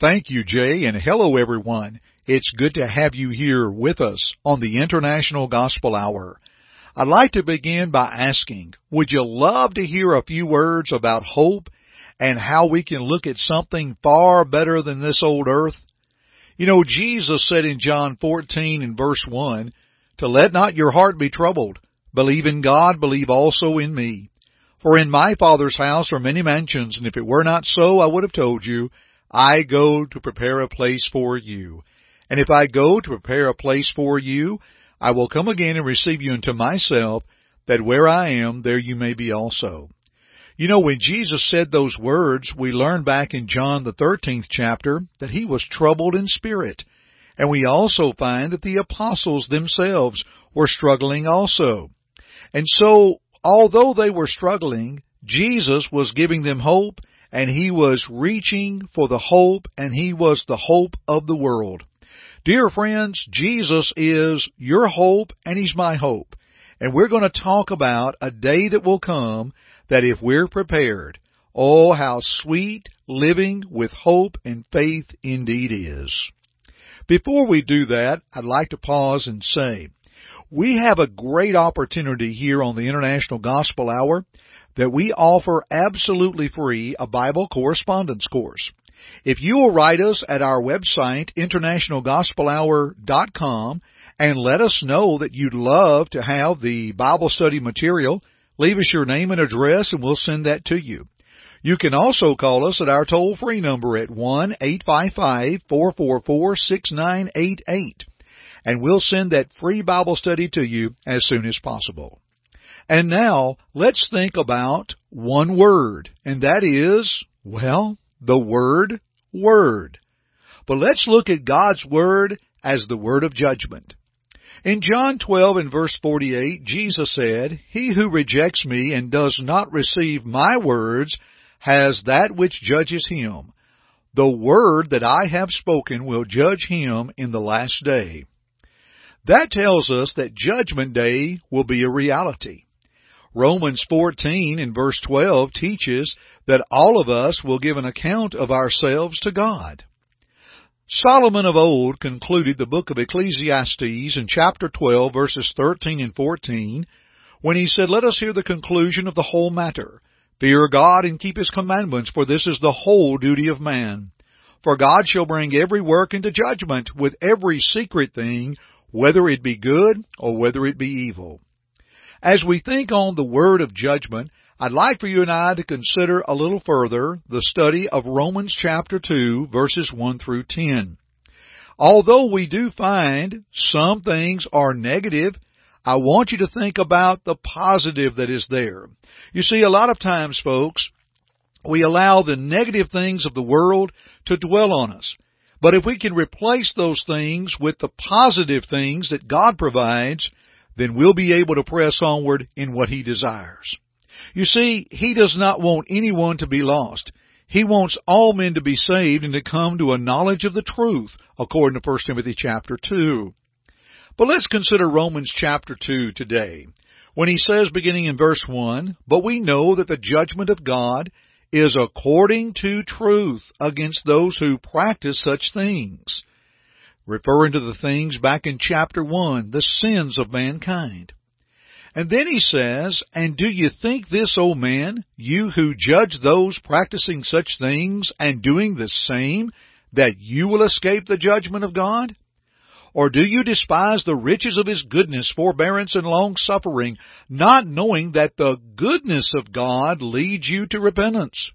Thank you, Jay, and hello, everyone. It's good to have you here with us on the International Gospel Hour. I'd like to begin by asking, would you love to hear a few words about hope and how we can look at something far better than this old earth? You know, Jesus said in John 14 and verse 1, to let not your heart be troubled. Believe in God, believe also in me. For in my Father's house are many mansions, and if it were not so, I would have told you, I go to prepare a place for you. And if I go to prepare a place for you, I will come again and receive you unto myself, that where I am, there you may be also. You know, when Jesus said those words, we learn back in John the 13th chapter that he was troubled in spirit. And we also find that the apostles themselves were struggling also. And so, although they were struggling, Jesus was giving them hope and he was reaching for the hope and he was the hope of the world. Dear friends, Jesus is your hope and he's my hope. And we're going to talk about a day that will come that if we're prepared, oh, how sweet living with hope and faith indeed is. Before we do that, I'd like to pause and say, we have a great opportunity here on the International Gospel Hour that we offer absolutely free a Bible correspondence course. If you will write us at our website, internationalgospelhour.com, and let us know that you'd love to have the Bible study material Leave us your name and address and we'll send that to you. You can also call us at our toll free number at 1-855-444-6988 and we'll send that free Bible study to you as soon as possible. And now let's think about one word and that is, well, the word word. But let's look at God's word as the word of judgment. In John 12 and verse 48, Jesus said, He who rejects me and does not receive my words has that which judges him. The word that I have spoken will judge him in the last day. That tells us that judgment day will be a reality. Romans 14 and verse 12 teaches that all of us will give an account of ourselves to God. Solomon of old concluded the book of Ecclesiastes in chapter 12 verses 13 and 14 when he said, Let us hear the conclusion of the whole matter. Fear God and keep His commandments, for this is the whole duty of man. For God shall bring every work into judgment with every secret thing, whether it be good or whether it be evil. As we think on the word of judgment, I'd like for you and I to consider a little further the study of Romans chapter 2 verses 1 through 10. Although we do find some things are negative, I want you to think about the positive that is there. You see, a lot of times, folks, we allow the negative things of the world to dwell on us. But if we can replace those things with the positive things that God provides, then we'll be able to press onward in what He desires. You see, He does not want anyone to be lost. He wants all men to be saved and to come to a knowledge of the truth, according to 1 Timothy chapter 2. But let's consider Romans chapter 2 today, when he says, beginning in verse 1, But we know that the judgment of God is according to truth against those who practice such things. Referring to the things back in chapter 1, the sins of mankind. And then he says, And do you think this, O man, you who judge those practicing such things and doing the same, that you will escape the judgment of God? Or do you despise the riches of His goodness, forbearance, and long suffering, not knowing that the goodness of God leads you to repentance?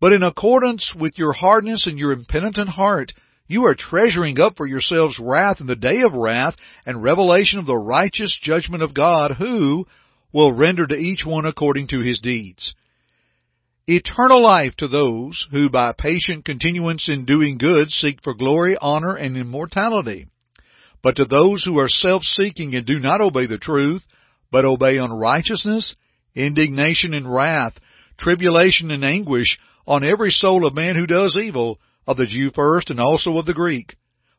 But in accordance with your hardness and your impenitent heart, you are treasuring up for yourselves wrath in the day of wrath and revelation of the righteous judgment of God, who will render to each one according to his deeds. eternal life to those who by patient continuance in doing good seek for glory, honor, and immortality. But to those who are self-seeking and do not obey the truth, but obey unrighteousness, indignation and wrath, tribulation and anguish on every soul of man who does evil, of the Jew first and also of the Greek.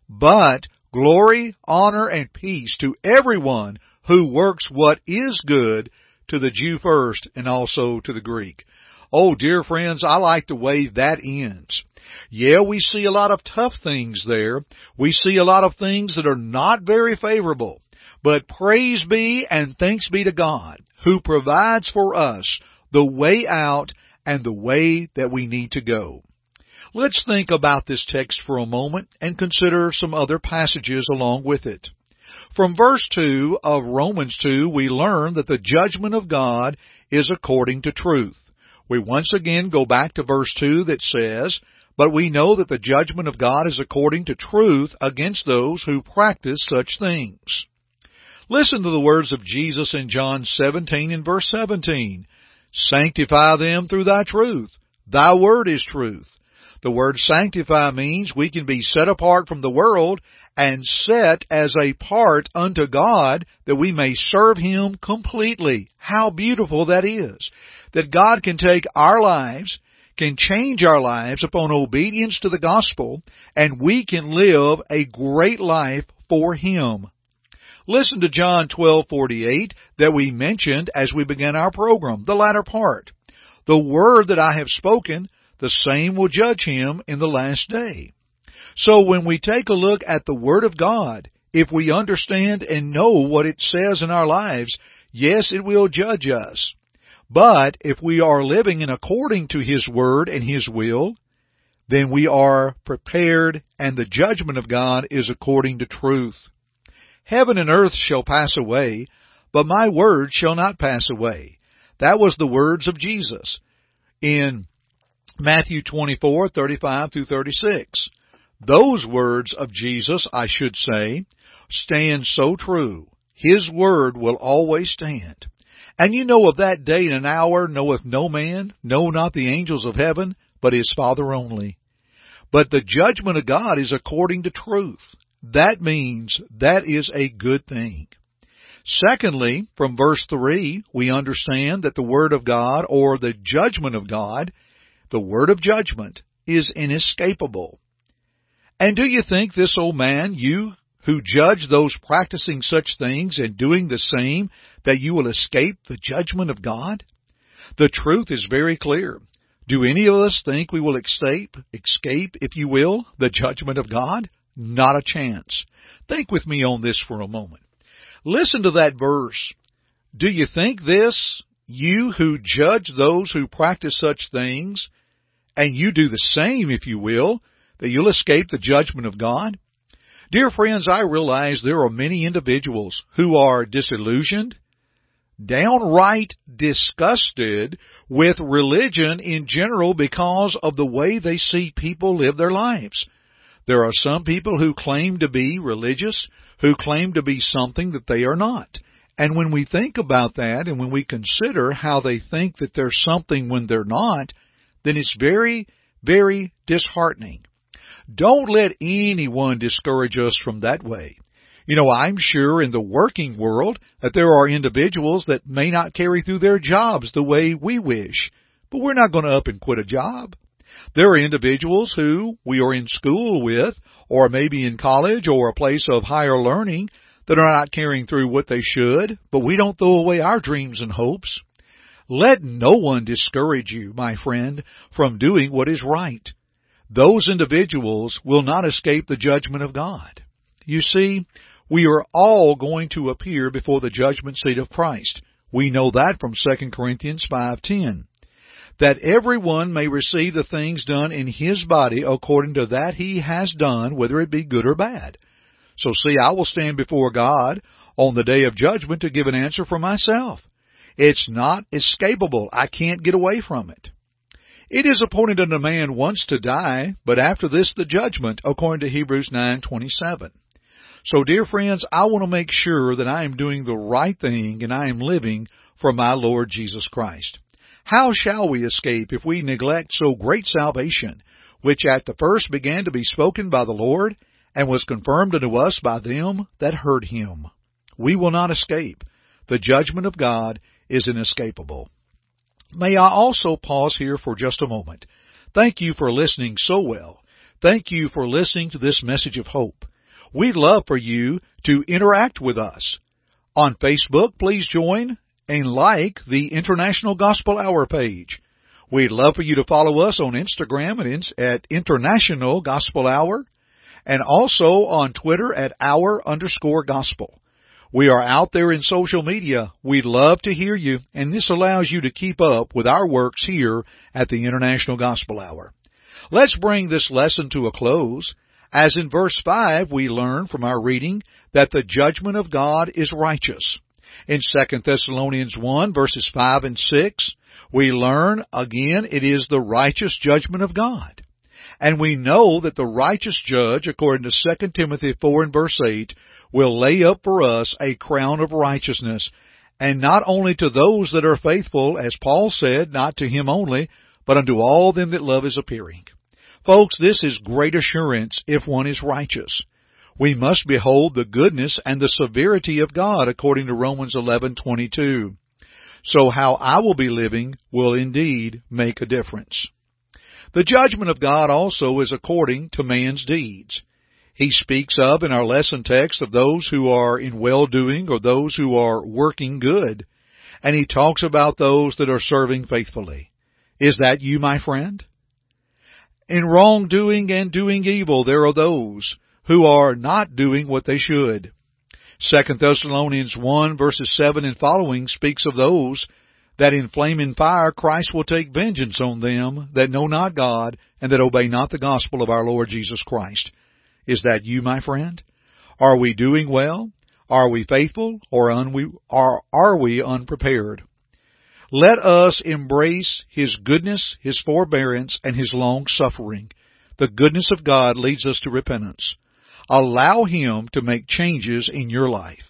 But glory, honor, and peace to everyone who works what is good, to the Jew first and also to the Greek. Oh, dear friends, I like the way that ends. Yeah, we see a lot of tough things there. We see a lot of things that are not very favorable. But praise be and thanks be to God who provides for us the way out and the way that we need to go. Let's think about this text for a moment and consider some other passages along with it. From verse 2 of Romans 2, we learn that the judgment of God is according to truth. We once again go back to verse 2 that says, But we know that the judgment of God is according to truth against those who practice such things. Listen to the words of Jesus in John 17 and verse 17. Sanctify them through thy truth. Thy word is truth. The word sanctify means we can be set apart from the world and set as a part unto God that we may serve Him completely. How beautiful that is. That God can take our lives, can change our lives upon obedience to the gospel, and we can live a great life for Him. Listen to John 12:48 that we mentioned as we began our program, the latter part. The word that I have spoken, the same will judge him in the last day. So when we take a look at the Word of God, if we understand and know what it says in our lives, yes, it will judge us. But if we are living in according to His Word and His will, then we are prepared and the judgment of God is according to truth. Heaven and earth shall pass away, but my word shall not pass away. That was the words of Jesus in Matthew 24:35 through 36. Those words of Jesus, I should say, stand so true. His word will always stand. And you know of that day and an hour knoweth no man, no not the angels of heaven, but his Father only. But the judgment of God is according to truth. That means that is a good thing. Secondly, from verse 3, we understand that the Word of God, or the judgment of God, the Word of judgment, is inescapable. And do you think this old man, you who judge those practicing such things and doing the same, that you will escape the judgment of God? The truth is very clear. Do any of us think we will escape, escape, if you will, the judgment of God? Not a chance. Think with me on this for a moment. Listen to that verse. Do you think this, you who judge those who practice such things, and you do the same, if you will, that you'll escape the judgment of God? Dear friends, I realize there are many individuals who are disillusioned, downright disgusted with religion in general because of the way they see people live their lives. There are some people who claim to be religious, who claim to be something that they are not. And when we think about that and when we consider how they think that they're something when they're not, then it's very, very disheartening. Don't let anyone discourage us from that way. You know, I'm sure in the working world that there are individuals that may not carry through their jobs the way we wish, but we're not going to up and quit a job. There are individuals who we are in school with, or maybe in college or a place of higher learning, that are not carrying through what they should, but we don't throw away our dreams and hopes. Let no one discourage you, my friend, from doing what is right those individuals will not escape the judgment of God. You see, we are all going to appear before the judgment seat of Christ. We know that from 2 Corinthians 5:10. That everyone may receive the things done in his body according to that he has done, whether it be good or bad. So see, I will stand before God on the day of judgment to give an answer for myself. It's not escapable. I can't get away from it. It is appointed unto man once to die, but after this the judgment, according to Hebrews 9:27. So dear friends, I want to make sure that I am doing the right thing and I am living for my Lord Jesus Christ. How shall we escape if we neglect so great salvation, which at the first began to be spoken by the Lord, and was confirmed unto us by them that heard him? We will not escape. The judgment of God is inescapable. May I also pause here for just a moment. Thank you for listening so well. Thank you for listening to this message of hope. We'd love for you to interact with us. On Facebook, please join and like the International Gospel Hour page. We'd love for you to follow us on Instagram at International Gospel Hour and also on Twitter at Hour underscore Gospel. We are out there in social media. We'd love to hear you, and this allows you to keep up with our works here at the International Gospel Hour. Let's bring this lesson to a close. As in verse 5 we learn from our reading that the judgment of God is righteous. In 2 Thessalonians 1 verses 5 and 6, we learn again it is the righteous judgment of God. And we know that the righteous judge, according to 2 Timothy 4 and verse 8, will lay up for us a crown of righteousness, and not only to those that are faithful, as Paul said, not to him only, but unto all them that love his appearing. Folks, this is great assurance if one is righteous. We must behold the goodness and the severity of God according to Romans 11:22. So how I will be living will indeed make a difference. The judgment of God also is according to man's deeds. He speaks of in our lesson text of those who are in well-doing or those who are working good. And he talks about those that are serving faithfully. Is that you, my friend? In wrongdoing and doing evil, there are those who are not doing what they should. Second Thessalonians 1 verses 7 and following speaks of those that in flaming fire Christ will take vengeance on them that know not God and that obey not the gospel of our Lord Jesus Christ. Is that you, my friend? Are we doing well? Are we faithful or are, are we unprepared? Let us embrace His goodness, His forbearance, and His long suffering. The goodness of God leads us to repentance. Allow Him to make changes in your life.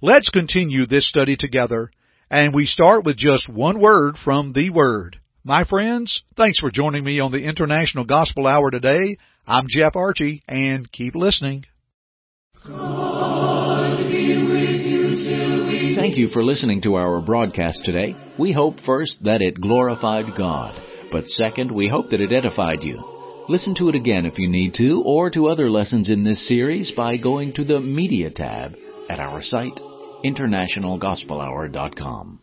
Let's continue this study together, and we start with just one word from the Word. My friends, thanks for joining me on the International Gospel Hour today. I'm Jeff Archie, and keep listening. Thank you for listening to our broadcast today. We hope first that it glorified God, but second, we hope that it edified you. Listen to it again if you need to, or to other lessons in this series by going to the Media tab at our site, internationalgospelhour.com.